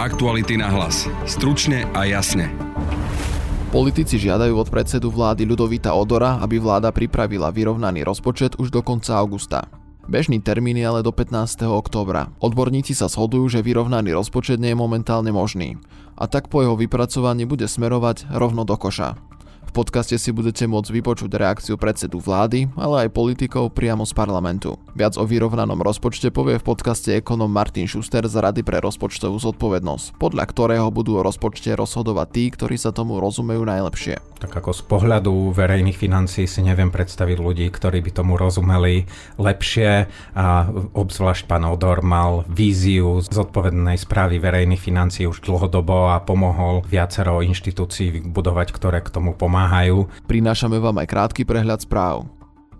Aktuality na hlas. Stručne a jasne. Politici žiadajú od predsedu vlády Ľudovita Odora, aby vláda pripravila vyrovnaný rozpočet už do konca augusta. Bežný termín je ale do 15. októbra. Odborníci sa shodujú, že vyrovnaný rozpočet nie je momentálne možný a tak po jeho vypracovaní bude smerovať rovno do koša. V podcaste si budete môcť vypočuť reakciu predsedu vlády, ale aj politikov priamo z parlamentu. Viac o vyrovnanom rozpočte povie v podcaste ekonom Martin Schuster z Rady pre rozpočtovú zodpovednosť, podľa ktorého budú o rozpočte rozhodovať tí, ktorí sa tomu rozumejú najlepšie. Tak ako z pohľadu verejných financií si neviem predstaviť ľudí, ktorí by tomu rozumeli lepšie a obzvlášť pán Odor mal víziu zodpovednej správy verejných financií už dlhodobo a pomohol viacero inštitúcií budovať, ktoré k tomu pomáhajú pomáhajú. Prinášame vám aj krátky prehľad správ.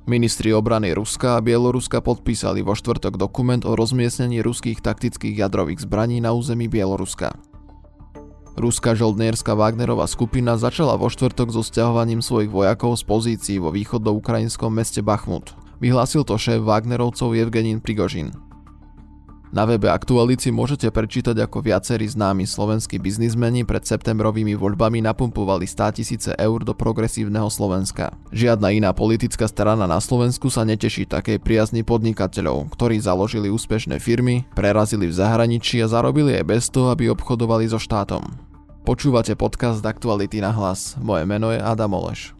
Ministri obrany Ruska a Bieloruska podpísali vo štvrtok dokument o rozmiestnení ruských taktických jadrových zbraní na území Bieloruska. Ruská žoldnierská Wagnerová skupina začala vo štvrtok so stiahovaním svojich vojakov z pozícií vo východoukrajinskom meste Bachmut. Vyhlásil to šéf Wagnerovcov Evgenin Prigožin. Na webe Aktualici môžete prečítať, ako viacerí známi slovenskí biznismeni pred septembrovými voľbami napumpovali 100 tisíce eur do progresívneho Slovenska. Žiadna iná politická strana na Slovensku sa neteší takej priazni podnikateľov, ktorí založili úspešné firmy, prerazili v zahraničí a zarobili aj bez toho, aby obchodovali so štátom. Počúvate podcast Aktuality na hlas. Moje meno je Adam Oleš.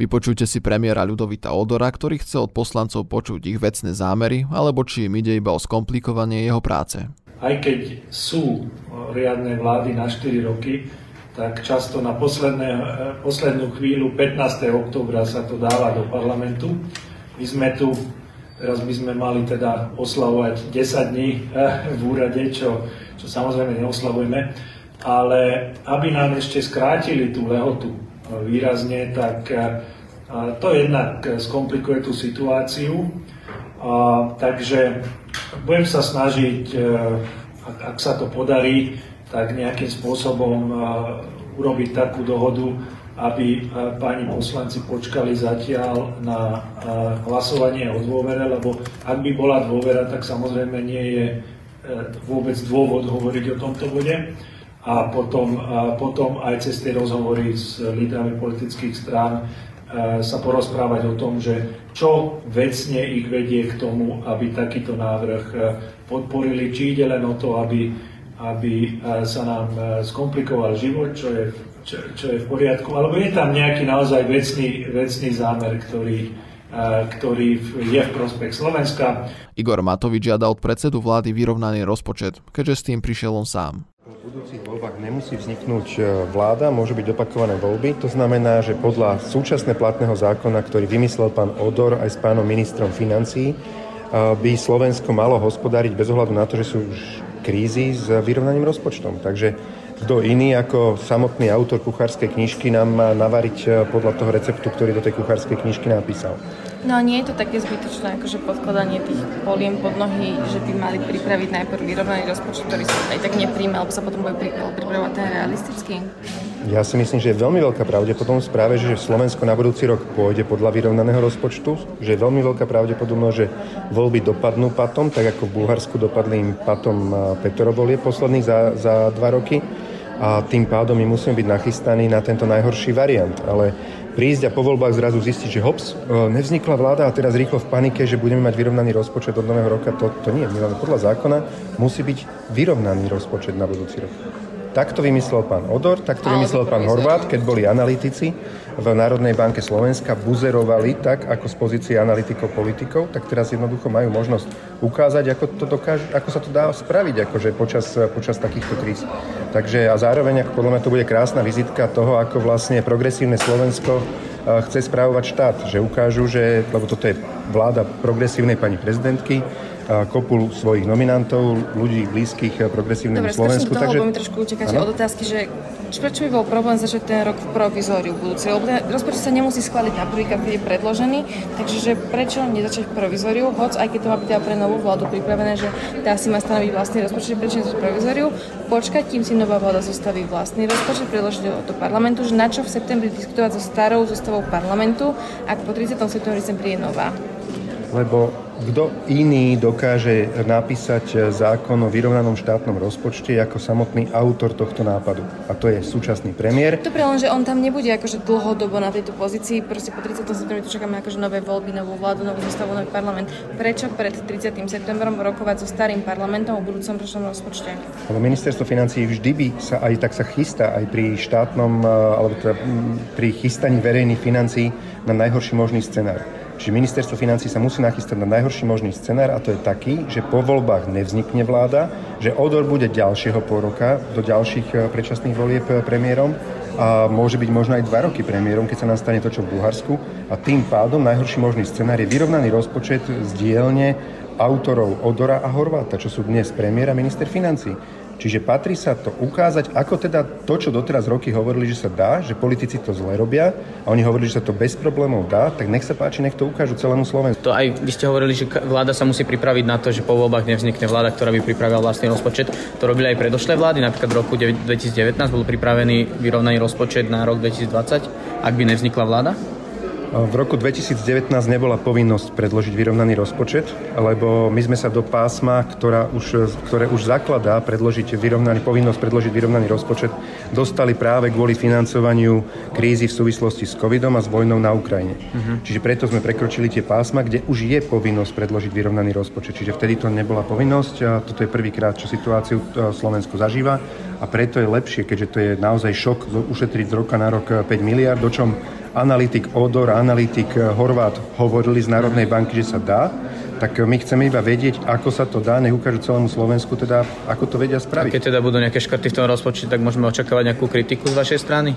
Vypočujte si premiéra Ľudovita Odora, ktorý chce od poslancov počuť ich vecné zámery, alebo či im ide iba o skomplikovanie jeho práce. Aj keď sú riadne vlády na 4 roky, tak často na posledné, poslednú chvíľu, 15. oktobra sa to dáva do parlamentu. My sme tu, teraz by sme mali teda oslavovať 10 dní eh, v úrade, čo, čo samozrejme neoslavujeme, ale aby nám ešte skrátili tú lehotu výrazne, tak to jednak skomplikuje tú situáciu. Takže budem sa snažiť, ak sa to podarí, tak nejakým spôsobom urobiť takú dohodu, aby páni poslanci počkali zatiaľ na hlasovanie o dôvere, lebo ak by bola dôvera, tak samozrejme nie je vôbec dôvod hovoriť o tomto bode a potom, potom aj cez tie rozhovory s lídrami politických strán e, sa porozprávať o tom, že čo vecne ich vedie k tomu, aby takýto návrh e, podporili, či ide len o to, aby, aby e, sa nám skomplikoval život, čo je, čo, čo je v poriadku, alebo je tam nejaký naozaj vecný, vecný zámer, ktorý, ktorý je v prospech Slovenska. Igor Matovič žiada od predsedu vlády vyrovnaný rozpočet, keďže s tým prišiel on sám. V budúcich voľbách nemusí vzniknúť e, vláda, môžu byť opakované voľby. To znamená, že podľa súčasne platného zákona, ktorý vymyslel pán Odor aj s pánom ministrom financí, e, by Slovensko malo hospodáriť bez ohľadu na to, že sú už krízy s vyrovnaním rozpočtom. Takže kto iný ako samotný autor kuchárskej knižky nám má navariť e, podľa toho receptu, ktorý do tej kuchárskej knižky napísal. No nie je to také zbytočné, akože podkladanie tých poliem pod nohy, že by mali pripraviť najprv vyrovnaný rozpočet, ktorý sa aj tak nepríjme, alebo sa potom bude pripravovať ten realistický? Ja si myslím, že je veľmi veľká pravdepodobnosť práve, že Slovensko na budúci rok pôjde podľa vyrovnaného rozpočtu, že je veľmi veľká pravdepodobnosť, že voľby dopadnú patom, tak ako v Bulharsku dopadli im patom Petrovolie posledných za, za dva roky a tým pádom my musíme byť nachystaní na tento najhorší variant. Ale prísť a po voľbách zrazu zistiť, že hops, e, nevznikla vláda a teraz rýchlo v panike, že budeme mať vyrovnaný rozpočet od nového roka, to, to nie. Podľa zákona musí byť vyrovnaný rozpočet na budúci rok. Takto vymyslel pán Odor, takto vymyslel pán Horvát, keď boli analytici v Národnej banke Slovenska, buzerovali tak, ako z pozície analytikov, politikov, tak teraz jednoducho majú možnosť ukázať, ako, to dokáž, ako sa to dá spraviť akože počas, počas takýchto kríz. Takže a zároveň, ako podľa mňa to bude krásna vizitka toho, ako vlastne progresívne Slovensko e, chce správovať štát, že ukážu, že, lebo toto je vláda progresívnej pani prezidentky, kopu svojich nominantov, ľudí blízkych progresívnemu Dobre, Slovensku. Dobre, takže... mi trošku utekať od otázky, že prečo by bol problém začať ten rok v provizóriu budúci? Lebo ten rozpočet sa nemusí schváliť napríklad, keď je predložený, takže že prečo nezačať v provizóriu, hoď aj keď to má byť teda pre novú vládu pripravené, že tá si má stanoviť vlastný rozpočet, prečo nezačať v provizóriu, počkať, kým si nová vláda zostaví vlastný rozpočet, predložiť ho do parlamentu, že na čo v septembri diskutovať so starou zostavou parlamentu, ak po 30. septembri sem príde nová. Lebo kto iný dokáže napísať zákon o vyrovnanom štátnom rozpočte ako samotný autor tohto nápadu. A to je súčasný premiér. Dobre, že on tam nebude akože dlhodobo na tejto pozícii. Proste po 30. septembri tu čakáme akože nové voľby, novú vládu, novú zostavu, nový parlament. Prečo pred 30. septembrom rokovať so starým parlamentom o budúcom ročnom rozpočte? Lebo ministerstvo financí vždy by sa aj tak sa chystá aj pri štátnom, alebo teda pri chystaní verejných financií na najhorší možný scenár. Čiže ministerstvo financí sa musí nachystať na najhorší možný scenár a to je taký, že po voľbách nevznikne vláda, že odor bude ďalšieho pol roka do ďalších eh, predčasných volieb eh, premiérom a môže byť možno aj dva roky premiérom, keď sa nastane to, čo v Bulharsku. A tým pádom najhorší možný scenár je vyrovnaný rozpočet z dielne autorov Odora a Horváta, čo sú dnes premiér a minister financí. Čiže patrí sa to ukázať, ako teda to, čo doteraz roky hovorili, že sa dá, že politici to zle robia a oni hovorili, že sa to bez problémov dá, tak nech sa páči, nech to ukážu celému Slovensku. To aj vy ste hovorili, že vláda sa musí pripraviť na to, že po voľbách nevznikne vláda, ktorá by pripravila vlastný rozpočet. To robili aj predošlé vlády, napríklad v roku 2019 bol pripravený vyrovnaný rozpočet na rok 2020, ak by nevznikla vláda? V roku 2019 nebola povinnosť predložiť vyrovnaný rozpočet, lebo my sme sa do pásma, ktorá už, ktoré už zakladá predložiť vyrovnaný, povinnosť predložiť vyrovnaný rozpočet, dostali práve kvôli financovaniu krízy v súvislosti s covidom a s vojnou na Ukrajine. Uh-huh. Čiže preto sme prekročili tie pásma, kde už je povinnosť predložiť vyrovnaný rozpočet. Čiže vtedy to nebola povinnosť a toto je prvýkrát, čo situáciu e, Slovensko zažíva a preto je lepšie, keďže to je naozaj šok ušetriť z roka na rok 5 miliard, do čom analytik Odor, analytik eh, Horvát hovorili z Národnej banky, že sa dá, tak my chceme iba vedieť, ako sa to dá, nech ukážu celému Slovensku, teda ako to vedia spraviť. A keď teda budú nejaké škrty v tom rozpočte, tak môžeme očakávať nejakú kritiku z vašej strany?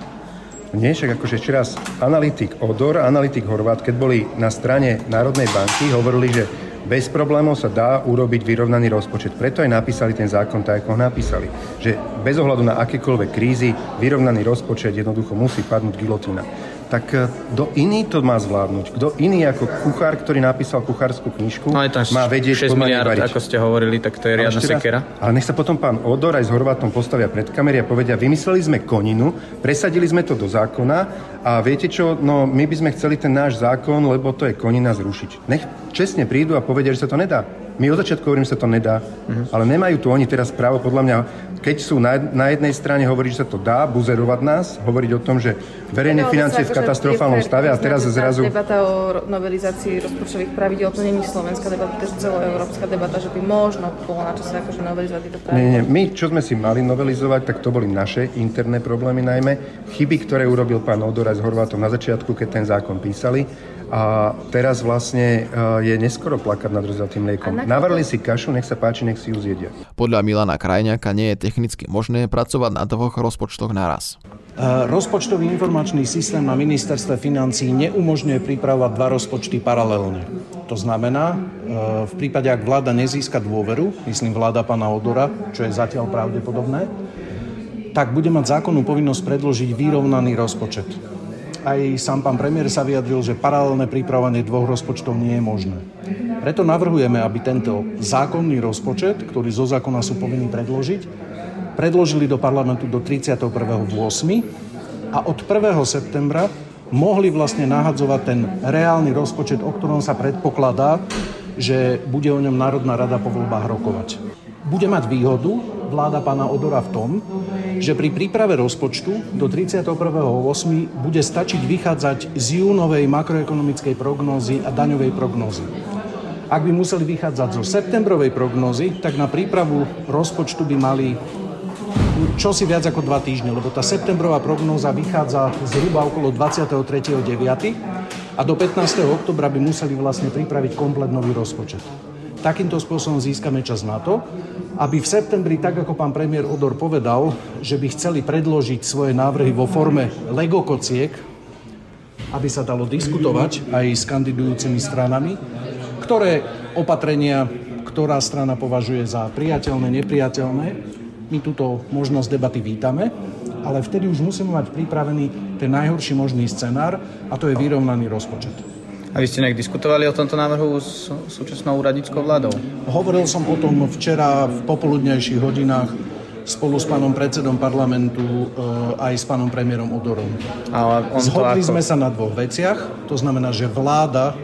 Nie, však akože ešte raz, analytik Odor, analytik Horvát, keď boli na strane Národnej banky, hovorili, že bez problémov sa dá urobiť vyrovnaný rozpočet. Preto aj napísali ten zákon tak, ako ho napísali. Že bez ohľadu na akékoľvek krízy, vyrovnaný rozpočet jednoducho musí padnúť gilotína tak e, kto iný to má zvládnuť? Kto iný ako kuchár, ktorý napísal kuchárskú knižku, no, má vedieť 6 miliard, variť. ako ste hovorili, tak to je riadna sekera. Ale nech sa potom pán Odor aj s Horvátom postavia pred kamery a povedia, vymysleli sme koninu, presadili sme to do zákona a viete čo, no my by sme chceli ten náš zákon, lebo to je konina zrušiť. Nech čestne prídu a povedia, že sa to nedá. My od začiatku hovorím, že sa to nedá, uh-huh. ale nemajú tu oni teraz právo, podľa mňa, keď sú na, na jednej strane hovoriť, že sa to dá, buzerovať nás, hovoriť o tom, že verejné no, financie v katastrofálnom stave a teraz zrazu... Debata o novelizácii rozpočtových pravidel, to není slovenská debata, to je celoeurópska debata, že by možno bolo na čase akože novelizovať tieto pravidla. Nie, nie, my, čo sme si mali novelizovať, tak to boli naše interné problémy najmä, chyby, ktoré urobil pán Odora s Horvátom na začiatku, keď ten zákon písali a teraz vlastne e, je neskoro plakať nad rozliatým mliekom. Navrli si kašu, nech sa páči, nech si ju zjedia. Podľa Milana Krajňaka nie je technicky možné pracovať na dvoch rozpočtoch naraz. E, rozpočtový informačný systém na ministerstve financí neumožňuje pripravovať dva rozpočty paralelne. To znamená, e, v prípade, ak vláda nezíska dôveru, myslím vláda pána Odora, čo je zatiaľ pravdepodobné, tak bude mať zákonnú povinnosť predložiť vyrovnaný rozpočet. Aj sám pán premiér sa vyjadril, že paralelné pripravovanie dvoch rozpočtov nie je možné. Preto navrhujeme, aby tento zákonný rozpočet, ktorý zo zákona sú povinní predložiť, predložili do parlamentu do 31.8. a od 1. septembra mohli vlastne nahadzovať ten reálny rozpočet, o ktorom sa predpokladá, že bude o ňom Národná rada po voľbách rokovať. Bude mať výhodu, vláda pána Odora v tom, že pri príprave rozpočtu do 31.8. bude stačiť vychádzať z júnovej makroekonomickej prognózy a daňovej prognózy. Ak by museli vychádzať zo septembrovej prognózy, tak na prípravu rozpočtu by mali čo si viac ako dva týždne, lebo tá septembrová prognóza vychádza zhruba okolo 23.9. a do 15. oktobra by museli vlastne pripraviť komplet nový rozpočet. Takýmto spôsobom získame čas na to, aby v septembri, tak ako pán premiér Odor povedal, že by chceli predložiť svoje návrhy vo forme Lego kociek, aby sa dalo diskutovať aj s kandidujúcimi stranami, ktoré opatrenia, ktorá strana považuje za priateľné, nepriateľné. My túto možnosť debaty vítame, ale vtedy už musíme mať pripravený ten najhorší možný scenár a to je vyrovnaný rozpočet. A vy ste nejak diskutovali o tomto návrhu s súčasnou úradníckou vládou? Hovoril som o tom včera v popoludnejších hodinách spolu s pánom predsedom parlamentu e, aj s pánom premiérom Odorom. Ale on Zhodli ako... sme sa na dvoch veciach, to znamená, že vláda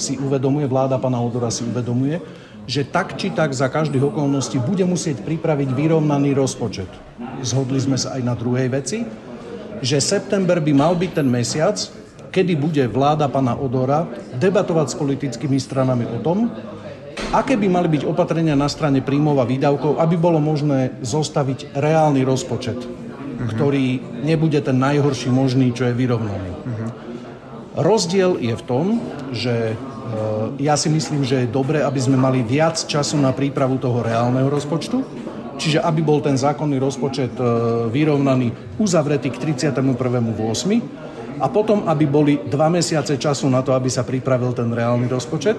si uvedomuje, vláda pána Odora si uvedomuje, že tak či tak za každých okolností bude musieť pripraviť vyrovnaný rozpočet. Zhodli sme sa aj na druhej veci, že september by mal byť ten mesiac, kedy bude vláda pána Odora debatovať s politickými stranami o tom, aké by mali byť opatrenia na strane príjmov a výdavkov, aby bolo možné zostaviť reálny rozpočet, uh-huh. ktorý nebude ten najhorší možný, čo je vyrovnaný. Uh-huh. Rozdiel je v tom, že Eh, ja si myslím, že je dobré, aby sme mali viac času na prípravu toho reálneho rozpočtu, čiže aby bol ten zákonný rozpočet eh, vyrovnaný, uzavretý k 31.8. a potom, aby boli dva mesiace času na to, aby sa pripravil ten reálny rozpočet.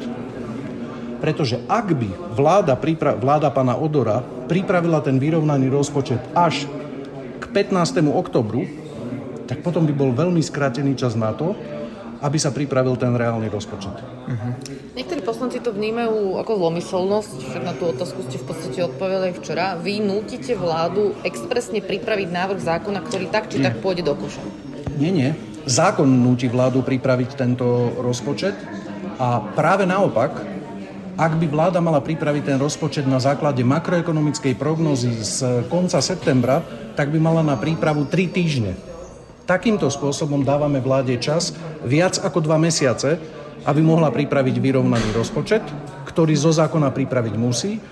Pretože ak by vláda, vláda pána Odora pripravila ten vyrovnaný rozpočet až k 15. oktobru, tak potom by bol veľmi skrátený čas na to, aby sa pripravil ten reálny rozpočet. Uh-huh. Niektorí poslanci to vnímajú ako zlomyselnosť, však na tú otázku ste v podstate odpovedali včera. Vy nútite vládu expresne pripraviť návrh zákona, ktorý tak či nie. tak pôjde do koša. Nie, nie. Zákon núti vládu pripraviť tento rozpočet a práve naopak, ak by vláda mala pripraviť ten rozpočet na základe makroekonomickej prognozy z konca septembra, tak by mala na prípravu 3 týždne. Takýmto spôsobom dávame vláde čas viac ako dva mesiace, aby mohla pripraviť vyrovnaný rozpočet, ktorý zo zákona pripraviť musí.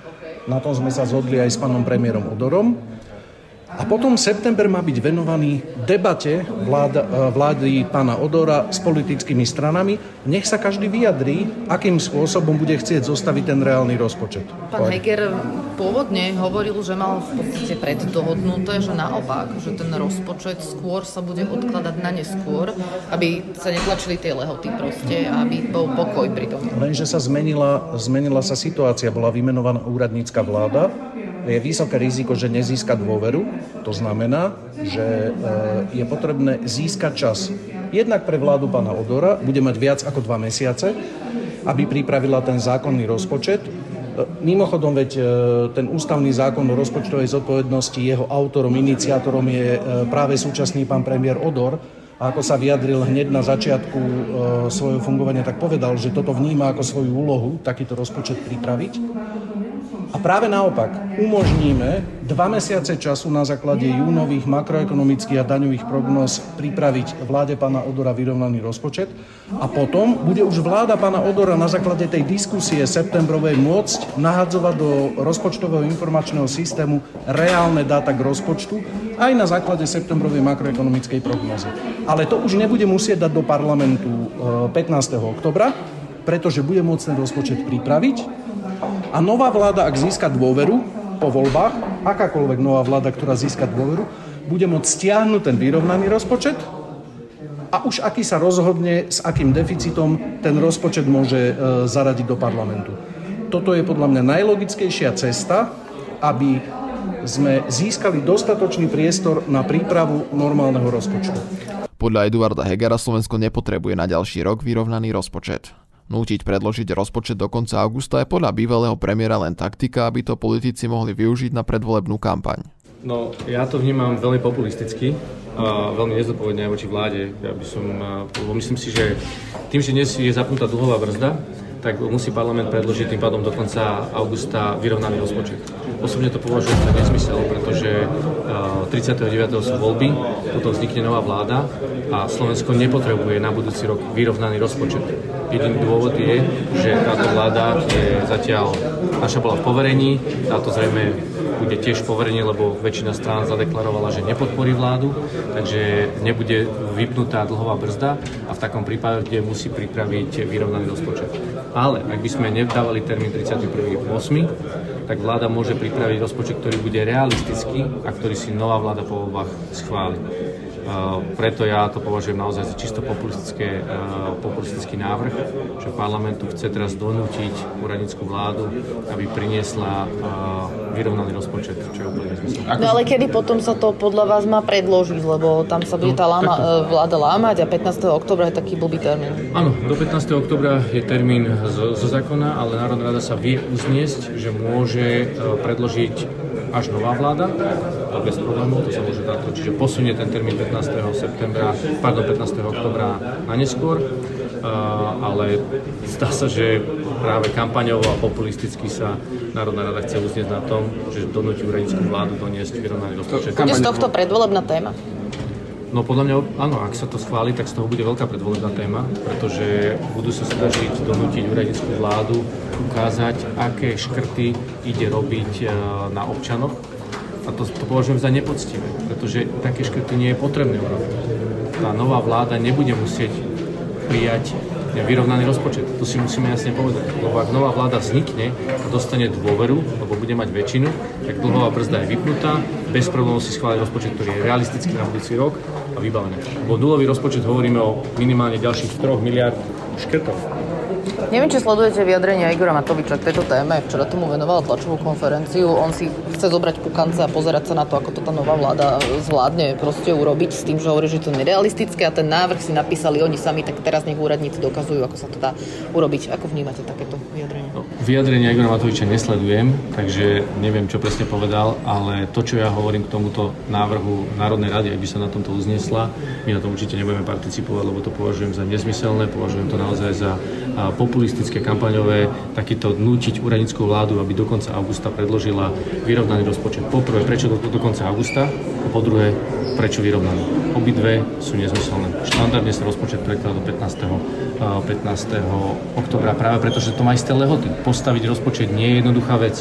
Na tom sme sa zhodli aj s pánom premiérom Odorom. A potom september má byť venovaný debate vláda, e, vlády pána Odora s politickými stranami. Nech sa každý vyjadrí, akým spôsobom bude chcieť zostaviť ten reálny rozpočet. Pán Heger pôvodne hovoril, že mal v podstate preddohodnuté, že naopak, že ten rozpočet skôr sa bude odkladať na neskôr, aby sa netlačili tie lehoty proste a aby bol pokoj pri tom. Lenže sa zmenila, zmenila sa situácia, bola vymenovaná úradnícka vláda, je vysoké riziko, že nezíska dôveru. To znamená, že e, je potrebné získať čas. Jednak pre vládu pána Odora bude mať viac ako dva mesiace, aby pripravila ten zákonný rozpočet. E, mimochodom, veď e, ten ústavný zákon o rozpočtovej zodpovednosti, jeho autorom, iniciátorom je práve súčasný pán premiér Odor, a ako sa vyjadril hneď na začiatku svojho fungovania, tak povedal, že toto vníma ako svoju úlohu, takýto rozpočet pripraviť. A práve naopak, umožníme dva mesiace času na základe júnových makroekonomických a daňových prognóz pripraviť vláde pána Odora vyrovnaný rozpočet a potom bude už vláda pána Odora na základe tej diskusie septembrovej môcť nahadzovať do rozpočtového informačného systému reálne dáta k rozpočtu aj na základe septembrovej makroekonomickej prognózy. Ale to už nebude musieť dať do parlamentu 15. E, oktobra, pretože bude môcť ten rozpočet pripraviť a nová vláda, ak získa dôveru po voľbách, akákoľvek nová vláda, ktorá získa dôveru, bude môcť stiahnuť ten vyrovnaný rozpočet a už aký sa rozhodne, s akým deficitom ten rozpočet môže e, zaradiť do parlamentu. Toto je podľa mňa najlogickejšia cesta, aby sme získali dostatočný priestor na prípravu normálneho rozpočtu. Podľa Eduarda Hegera Slovensko nepotrebuje na ďalší rok vyrovnaný rozpočet. Nútiť predložiť rozpočet do konca augusta je podľa bývalého premiéra len taktika, aby to politici mohli využiť na predvolebnú kampaň. No, ja to vnímam veľmi populisticky, a veľmi nezodpovedne aj voči vláde. Ja by som, myslím si, že tým, že dnes je zapnutá dlhová brzda, tak musí parlament predložiť tým pádom do konca augusta vyrovnaný rozpočet. Osobne to považujem za nezmysel, pretože 39. sú voľby, potom vznikne nová vláda a Slovensko nepotrebuje na budúci rok vyrovnaný rozpočet. Jediný dôvod je, že táto vláda je zatiaľ, naša bola v poverení, táto zrejme bude tiež poverenie, lebo väčšina strán zadeklarovala, že nepodporí vládu, takže nebude vypnutá dlhová brzda a v takom prípade musí pripraviť vyrovnaný rozpočet. Ale ak by sme nedávali termín 31.8., tak vláda môže pripraviť rozpočet, ktorý bude realistický a ktorý si nová vláda po voľbách schváli. Preto ja to považujem naozaj za čisto populistické, populistický návrh, že parlamentu chce teraz donútiť úradnickú vládu, aby priniesla vyrovnaný rozpočet, čo je úplne nezmyslné. No ale kedy potom sa to podľa vás má predložiť, lebo tam sa bude tá láma, e, vláda lámať a 15. oktobra je taký blbý termín. Áno, do 15. oktobra je termín zo, zo zákona, ale Národná rada sa vie uzniesť, že môže e, predložiť až nová vláda, to bez problémov, to sa môže takto, čiže posunie ten termín 15. septembra, pardon, 15. oktobra na neskôr, ale zdá sa, že práve kampaňovo a populisticky sa Národná rada chce uznieť na tom, že donúti úradnickú vládu doniesť vyrovnaný rozpočet. Bude z tohto predvolebná téma? No podľa mňa, áno, ak sa to schváli, tak z toho bude veľká predvolebná téma, pretože budú sa snažiť donútiť úradnickú vládu ukázať, aké škrty ide robiť e, na občanoch. A to, to považujem za nepoctivé, pretože také škrty nie je potrebné urobiť. Tá nová vláda nebude musieť prijať vyrovnaný rozpočet. To si musíme jasne povedať. Lebo ak nová vláda vznikne a dostane dôveru, lebo bude mať väčšinu, tak dlhová brzda je vypnutá, bez problémov si schváliť rozpočet, ktorý je realistický na budúci rok a vybavené. Lebo nulový rozpočet hovoríme o minimálne ďalších 3 miliard škrtov. Neviem, či sledujete vyjadrenia Igora Matoviča k tejto téme. Včera tomu venoval tlačovú konferenciu. On si chce zobrať pukance a pozerať sa na to, ako to tá nová vláda zvládne proste urobiť s tým, že hovorí, že to nerealistické a ten návrh si napísali oni sami, tak teraz nech úradníci dokazujú, ako sa to dá urobiť. Ako vnímate takéto vyjadrenie? No, vyjadrenia Igora Matoviča nesledujem, takže neviem, čo presne povedal, ale to, čo ja hovorím k tomuto návrhu Národnej rady, ak by sa na tomto uznesla, my na tom určite nebudeme participovať, lebo to považujem za nezmyselné, považujem to naozaj za populistické kampaňové, takýto nútiť úradnickú vládu, aby do konca augusta predložila vyrovnaný rozpočet. Poprvé, prečo do, do konca augusta? A po druhé, prečo vyrovnaný? Obidve sú nezmyselné. Štandardne sa rozpočet prekladá do 15. 15. oktobra práve preto, že to má isté lehoty. Postaviť rozpočet nie je jednoduchá vec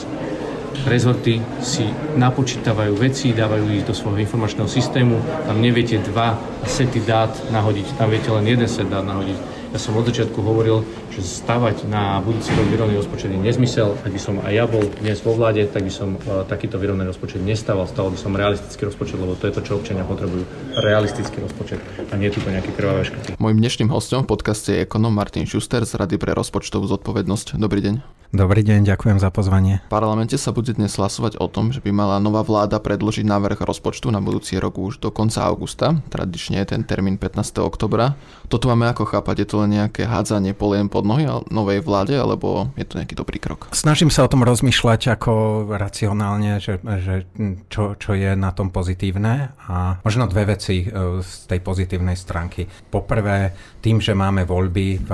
rezorty si napočítavajú veci, dávajú ich do svojho informačného systému, tam neviete dva sety dát nahodiť, tam viete len jeden set dát nahodiť ja som od začiatku hovoril, že stavať na budúci rok vyrovnaný rozpočet je nezmysel. Ak by som aj ja bol dnes vo vláde, tak by som uh, takýto vyrovnaný rozpočet nestával. Staval by som realistický rozpočet, lebo to je to, čo občania potrebujú. Realistický rozpočet a nie túto nejaké krvavé škrty. Mojím dnešným hostom v podcaste je ekonom Martin Schuster z Rady pre rozpočtovú zodpovednosť. Dobrý deň. Dobrý deň, ďakujem za pozvanie. V parlamente sa bude dnes hlasovať o tom, že by mala nová vláda predložiť návrh rozpočtu na budúci rok už do konca augusta, tradične je ten termín 15. oktobra. Toto máme ako chápať, je to len nejaké hádzanie polien pod nohy novej vláde, alebo je to nejaký dobrý krok? Snažím sa o tom rozmýšľať ako racionálne, že, že čo, čo je na tom pozitívne a možno dve veci e, z tej pozitívnej stránky. Poprvé, tým, že máme voľby v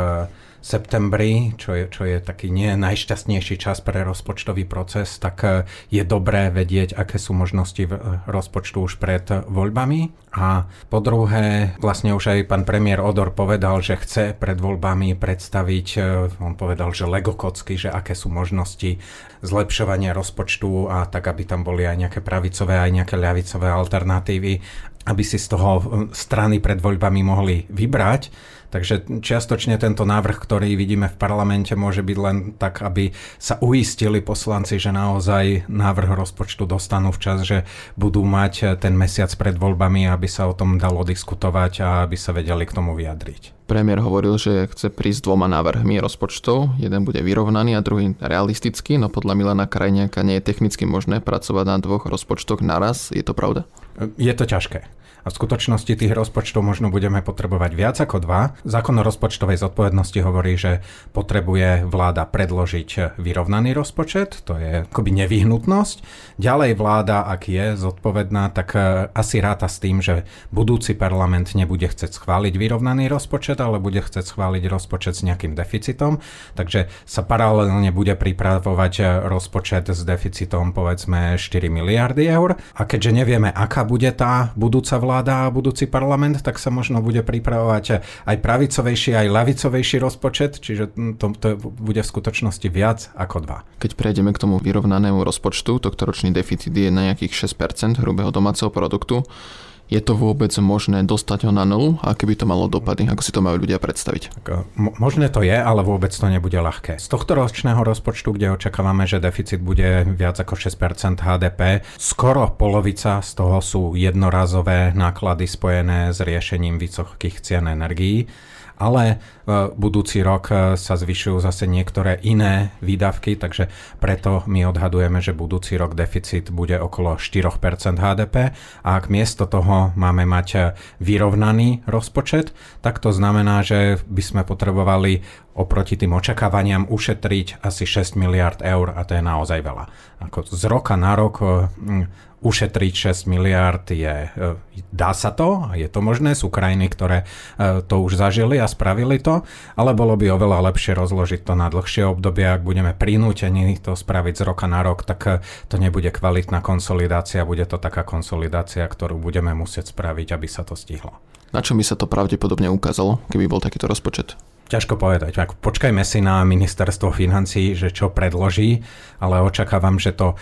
septembri, čo je, čo je taký nie najšťastnejší čas pre rozpočtový proces, tak e, je dobré vedieť, aké sú možnosti e, rozpočtu už pred voľbami. A po druhé, vlastne už aj pán premiér Odor povedal, že chce pred voľbami predstaviť, e, on povedal, že Lego kocky, že aké sú možnosti zlepšovania rozpočtu a tak, aby tam boli aj nejaké pravicové, aj nejaké ľavicové alternatívy, aby si z toho strany pred voľbami mohli vybrať. Takže čiastočne tento návrh, ktorý vidíme v parlamente, môže byť len tak, aby sa uistili poslanci, že naozaj návrh rozpočtu dostanú včas, že budú mať ten mesiac pred voľbami, aby sa o tom dalo diskutovať a aby sa vedeli k tomu vyjadriť. Premiér hovoril, že chce prísť dvoma návrhmi rozpočtov. Jeden bude vyrovnaný a druhý realistický, no podľa Milana Krajniaka nie je technicky možné pracovať na dvoch rozpočtoch naraz. Je to pravda? Je to ťažké a v skutočnosti tých rozpočtov možno budeme potrebovať viac ako dva. Zákon o rozpočtovej zodpovednosti hovorí, že potrebuje vláda predložiť vyrovnaný rozpočet, to je akoby nevyhnutnosť. Ďalej vláda, ak je zodpovedná, tak e, asi ráta s tým, že budúci parlament nebude chcieť schváliť vyrovnaný rozpočet, ale bude chcieť schváliť rozpočet s nejakým deficitom, takže sa paralelne bude pripravovať e, rozpočet s deficitom povedzme 4 miliardy eur. A keďže nevieme, aká bude tá budúca vláda, a budúci parlament, tak sa možno bude pripravovať aj pravicovejší, aj lavicovejší rozpočet, čiže to, to bude v skutočnosti viac ako dva. Keď prejdeme k tomu vyrovnanému rozpočtu, tohto ročný deficit je na nejakých 6% hrubého domáceho produktu. Je to vôbec možné dostať ho na nulu? A keby to malo dopady? Ako si to majú ľudia predstaviť? možné to je, ale vôbec to nebude ľahké. Z tohto ročného rozpočtu, kde očakávame, že deficit bude viac ako 6% HDP, skoro polovica z toho sú jednorazové náklady spojené s riešením vysokých cien energií ale e, budúci rok e, sa zvyšujú zase niektoré iné výdavky, takže preto my odhadujeme, že budúci rok deficit bude okolo 4% HDP a ak miesto toho máme mať e, vyrovnaný rozpočet, tak to znamená, že by sme potrebovali oproti tým očakávaniam ušetriť asi 6 miliard eur a to je naozaj veľa. Ako z roka na rok ušetriť 6 miliard je, e, dá sa to, je to možné, sú krajiny, ktoré e, to už zažili a spravili to, ale bolo by oveľa lepšie rozložiť to na dlhšie obdobie, ak budeme prinútení to spraviť z roka na rok, tak e, to nebude kvalitná konsolidácia, bude to taká konsolidácia, ktorú budeme musieť spraviť, aby sa to stihlo. Na čo by sa to pravdepodobne ukázalo, keby bol takýto rozpočet? Ťažko povedať. Počkajme si na ministerstvo financí, že čo predloží, ale očakávam, že to e,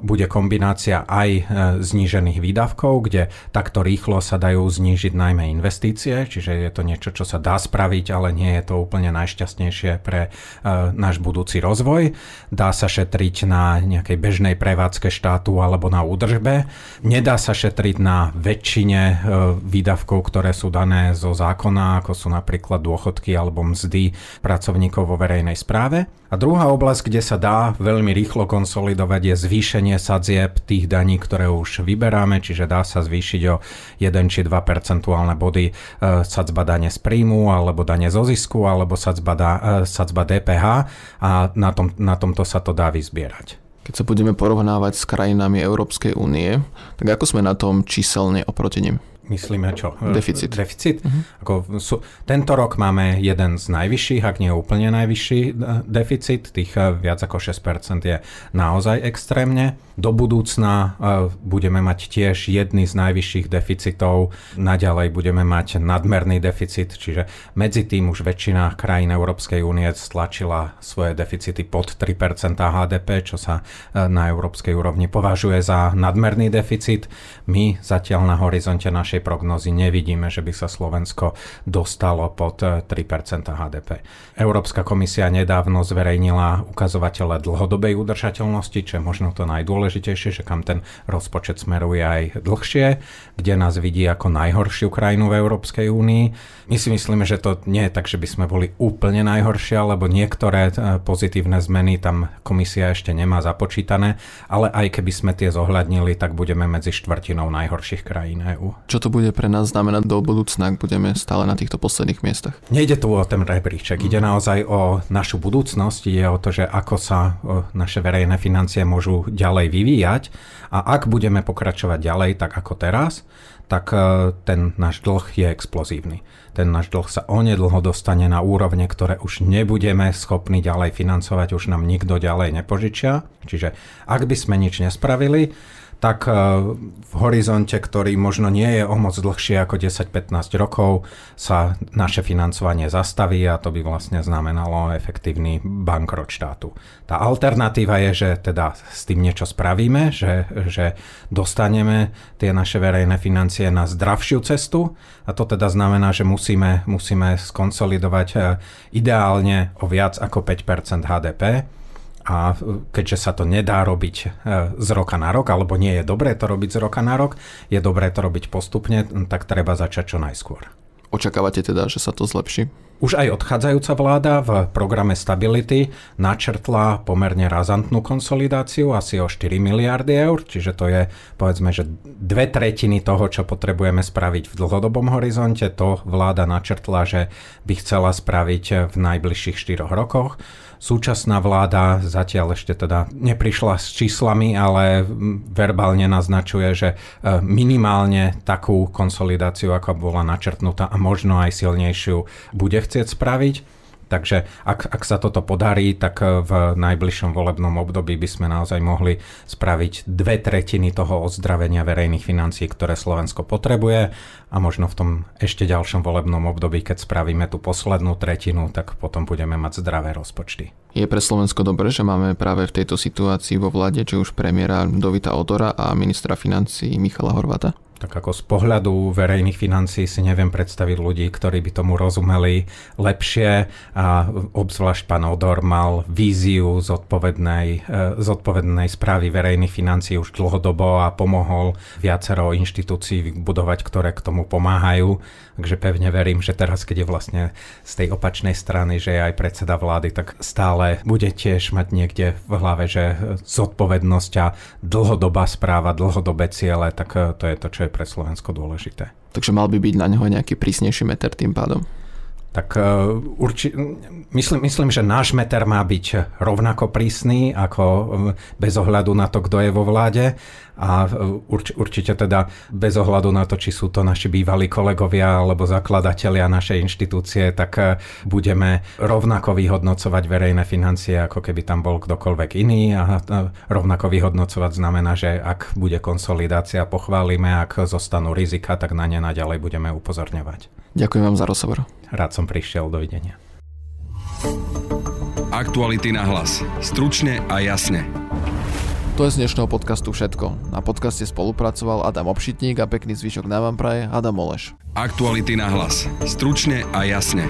bude kombinácia aj e, znížených výdavkov, kde takto rýchlo sa dajú znížiť najmä investície, čiže je to niečo, čo sa dá spraviť, ale nie je to úplne najšťastnejšie pre e, náš budúci rozvoj. Dá sa šetriť na nejakej bežnej prevádzke štátu alebo na údržbe. Nedá sa šetriť na väčšine výdavkov, ktoré sú dané zo zákona, ako sú napríklad dôchodky alebo mzdy pracovníkov vo verejnej správe. A druhá oblasť, kde sa dá veľmi rýchlo konsolidovať, je zvýšenie sadzieb tých daní, ktoré už vyberáme, čiže dá sa zvýšiť o 1 či 2 percentuálne body e, sadzba dane z príjmu, alebo dane zo zisku, alebo sadzba, da, e, sadzba DPH a na, tom, na tomto sa to dá vyzbierať. Keď sa budeme porovnávať s krajinami Európskej únie, tak ako sme na tom číselne oproti nim? Myslíme čo? Deficit. Deficit? Uh-huh. Ako sú, tento rok máme jeden z najvyšších, ak nie úplne najvyšší e, deficit, tých e, viac ako 6% je naozaj extrémne. Do budúcna e, budeme mať tiež jedný z najvyšších deficitov, naďalej budeme mať nadmerný deficit, čiže medzi tým už väčšina krajín Európskej únie stlačila svoje deficity pod 3% HDP, čo sa na európskej úrovni považuje za nadmerný deficit. My zatiaľ na horizonte našej našej prognozy nevidíme, že by sa Slovensko dostalo pod 3% eh, HDP. Európska komisia nedávno zverejnila ukazovatele dlhodobej udržateľnosti, čo je možno to najdôležitejšie, že kam ten rozpočet smeruje aj dlhšie, kde nás vidí ako najhoršiu krajinu v Európskej únii. My si myslíme, že to nie je tak, že by sme boli úplne najhoršia, lebo niektoré eh, pozitívne zmeny tam komisia ešte nemá započítané, ale aj keby sme tie zohľadnili, tak budeme medzi štvrtinou najhorších krajín EÚ. Čo to bude pre nás znamenať do budúcna, ak budeme stále na týchto posledných miestach? Nejde tu o ten rebríček, ide naozaj o našu budúcnosť, ide o to, že ako sa naše verejné financie môžu ďalej vyvíjať a ak budeme pokračovať ďalej tak ako teraz, tak e, ten náš dlh je explozívny. Ten náš dlh sa onedlho dostane na úrovne, ktoré už nebudeme schopní ďalej financovať, už nám nikto ďalej nepožičia. Čiže ak by sme nič nespravili, tak eh, v horizonte, ktorý možno nie je o moc dlhšie ako 10-15 rokov, sa naše financovanie zastaví a to by vlastne znamenalo efektívny bankrot štátu. Tá alternatíva je, že teda s tým niečo spravíme, že, že dostaneme tie naše verejné financie na zdravšiu cestu a to teda znamená, že musíme, musíme skonsolidovať eh, ideálne o viac ako 5% HDP a keďže sa to nedá robiť e, z roka na rok, alebo nie je dobré to robiť z roka na rok, je dobré to robiť postupne, tak treba začať čo najskôr. Očakávate teda, že sa to zlepší? Už aj odchádzajúca vláda v programe Stability načrtla pomerne razantnú konsolidáciu, asi o 4 miliardy eur, čiže to je povedzme, že dve tretiny toho, čo potrebujeme spraviť v dlhodobom horizonte, to vláda načrtla, že by chcela spraviť v najbližších 4 rokoch. Súčasná vláda zatiaľ ešte teda neprišla s číslami, ale verbálne naznačuje, že e, minimálne takú konsolidáciu, ako bola načrtnutá a možno aj silnejšiu, bude chcieť spraviť. Takže ak, ak sa toto podarí, tak v najbližšom volebnom období by sme naozaj mohli spraviť dve tretiny toho ozdravenia verejných financií, ktoré Slovensko potrebuje a možno v tom ešte ďalšom volebnom období, keď spravíme tú poslednú tretinu, tak potom budeme mať zdravé rozpočty. Je pre Slovensko dobré, že máme práve v tejto situácii vo vláde, či už premiéra Dovita Odora a ministra financí Michala Horvata? Tak ako z pohľadu verejných financí si neviem predstaviť ľudí, ktorí by tomu rozumeli lepšie a obzvlášť pán Odor mal víziu zodpovednej, e, zodpovednej správy verejných financí už dlhodobo a pomohol viacero inštitúcií budovať, ktoré k tomu pomáhajú. Takže pevne verím, že teraz, keď je vlastne z tej opačnej strany, že je aj predseda vlády, tak stále bude tiež mať niekde v hlave, že zodpovednosť a dlhodobá správa, dlhodobé ciele, tak to je to, čo je pre Slovensko dôležité. Takže mal by byť na neho nejaký prísnejší meter tým pádom? Tak e, urči, myslím, myslím, že náš meter má byť rovnako prísny ako e, bez ohľadu na to, kto je vo vláde a e, urč, určite teda bez ohľadu na to, či sú to naši bývalí kolegovia alebo zakladatelia našej inštitúcie, tak budeme rovnako vyhodnocovať verejné financie, ako keby tam bol kdokoľvek iný a rovnako vyhodnocovať znamená, že ak bude konsolidácia, pochválime, ak zostanú rizika, tak na ne naďalej budeme upozorňovať. Ďakujem vám za rozhovor. Rád som prišiel. Dovidenia. Aktuality na hlas. Stručne a jasne. To je z dnešného podcastu všetko. Na podcaste spolupracoval Adam Obšitník a pekný zvyšok na vám praje Adam Oleš. Aktuality na hlas. Stručne a jasne.